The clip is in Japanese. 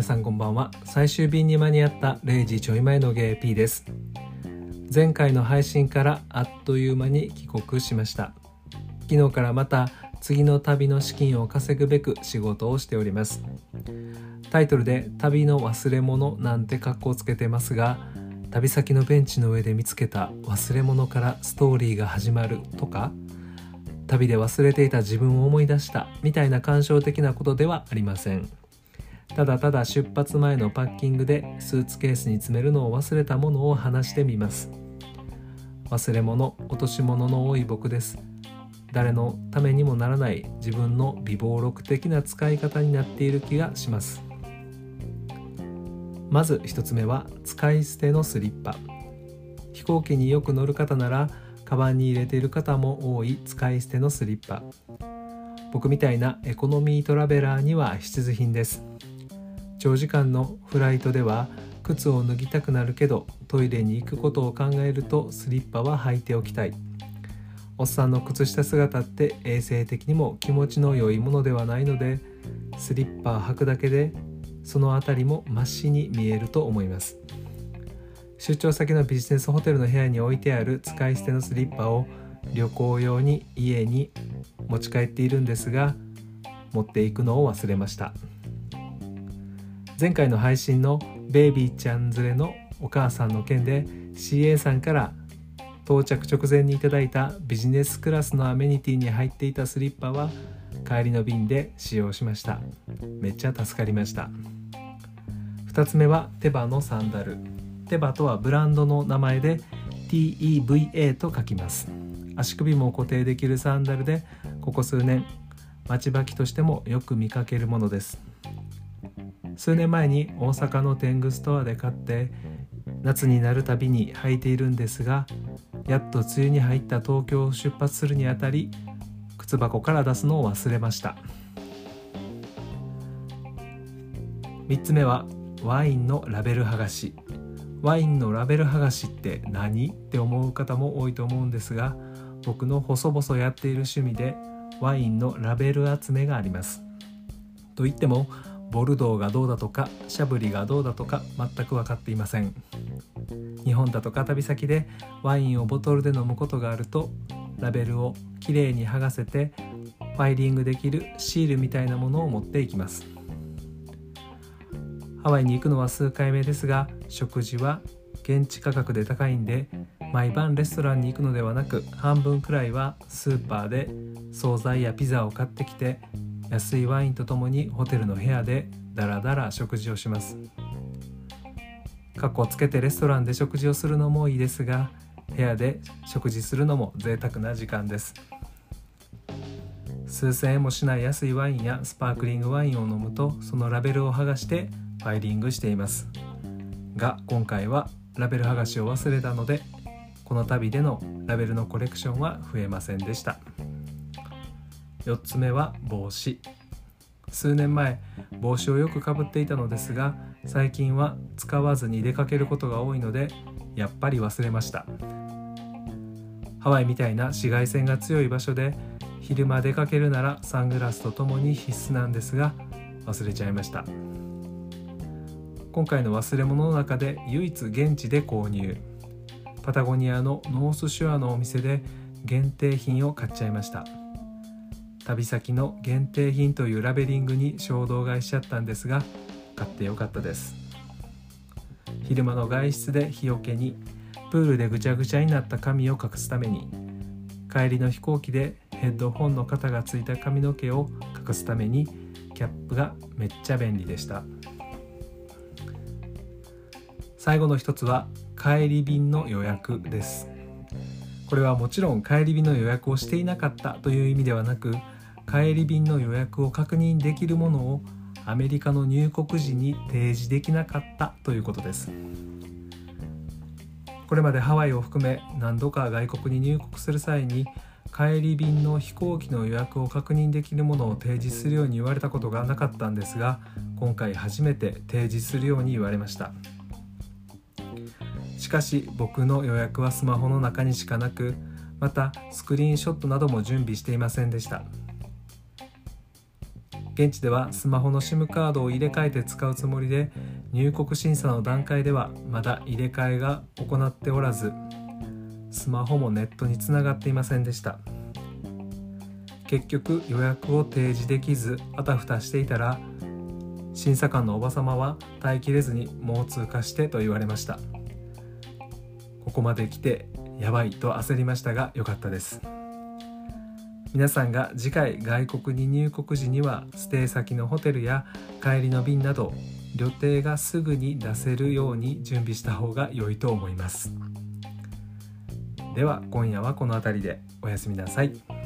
皆さんこんばんは。最終便に間に合った0時ちょい前のゲイ P です。前回の配信からあっという間に帰国しました。昨日からまた次の旅の資金を稼ぐべく仕事をしております。タイトルで旅の忘れ物なんて格好つけてますが旅先のベンチの上で見つけた忘れ物からストーリーが始まるとか旅で忘れていた自分を思い出したみたいな感傷的なことではありません。ただただ出発前のパッキングでスーツケースに詰めるのを忘れたものを話してみます。忘れ物落とし物の多い僕です。誰のためにもならない自分の微暴録的な使い方になっている気がします。まず1つ目は使い捨てのスリッパ。飛行機によく乗る方ならカバンに入れている方も多い使い捨てのスリッパ。僕みたいなエコノミートラベラーには必需品です。長時間のフライトでは靴を脱ぎたくなるけどトイレに行くことを考えるとスリッパは履いておきたい。おっさんの靴下姿って衛生的にも気持ちの良いものではないのでスリッパ履くだけでその辺りも真っしに見えると思います。出張先のビジネスホテルの部屋に置いてある使い捨てのスリッパを旅行用に家に持ち帰っているんですが持っていくのを忘れました。前回の配信のベイビーちゃん連れのお母さんの件で CA さんから到着直前にいただいたビジネスクラスのアメニティに入っていたスリッパは帰りの便で使用しました。めっちゃ助かりました。2つ目は手羽のサンダル。テバとはブランドの名前で TEVA と書きます。足首も固定できるサンダルでここ数年待ち履きとしてもよく見かけるものです。数年前に大阪の天狗ストアで買って夏になるたびに履いているんですがやっと梅雨に入った東京を出発するにあたり靴箱から出すのを忘れました。3つ目はワインのラベル剥がし。ワインのラベル剥がしって何？って思う方も多いと思うんですが僕の細々やっている趣味でワインのラベル集めがあります。と言ってもボルドーがどうだとかシャブリがどうだとか全く分かっていません。日本だとか旅先でワインをボトルで飲むことがあるとラベルをきれいに剥がせてファイリングできるシールみたいなものを持っていきます。ハワイに行くのは数回目ですが食事は現地価格で高いんで毎晩レストランに行くのではなく半分くらいはスーパーで惣菜やピザを買ってきて安いワインとともにホテルの部屋でダラダラ食事をします。カッコつけてレストランで食事をするのもいいですが部屋で食事するのも贅沢な時間です。数千円もしない安いワインやスパークリングワインを飲むとそのラベルを剥がしてファイリングしています。が今回はラベル剥がしを忘れたのでこの旅でのラベルのコレクションは増えませんでした。4つ目は帽子。数年前帽子をよくかぶっていたのですが最近は使わずに出かけることが多いのでやっぱり忘れました。ハワイみたいな紫外線が強い場所で昼間出かけるならサングラスとともに必須なんですが忘れちゃいました。今回の忘れ物の中で唯一現地で購入。パタゴニアのノースショアのお店で限定品を買っちゃいました。旅先の限定品というラベリングに衝動買いしちゃったんですが買ってよかったです昼間の外出で日よけにプールでぐちゃぐちゃになった髪を隠すために帰りの飛行機でヘッドホンの型がついた髪の毛を隠すためにキャップがめっちゃ便利でした。最後の一つは帰り便の予約ですこれはもちろん帰り便の予約をしていなかったという意味ではなく帰り便の予約を確認できるものをアメリカの入国時に提示できなかったということです。これまでハワイを含め何度か外国に入国する際に帰り便の飛行機の予約を確認できるものを提示するように言われたことがなかったんですが今回初めて提示するように言われました。しかし僕の予約はスマホの中にしかなくまたスクリーンショットなども準備していませんでした。現地ではスマホの SIM カードを入れ替えて使うつもりで入国審査の段階ではまだ入れ替えが行っておらずスマホもネットにつながっていませんでした。結局予約を提示できずあたふたしていたら審査官のおばさまは耐えきれずにもう通過してと言われました。ここまで来てやばいと焦りましたが良かったです。皆さんが次回外国に入国時にはステイ先のホテルや帰りの便など旅程がすぐに出せるように準備した方が良いと思いますでは今夜はこの辺りでおやすみなさい。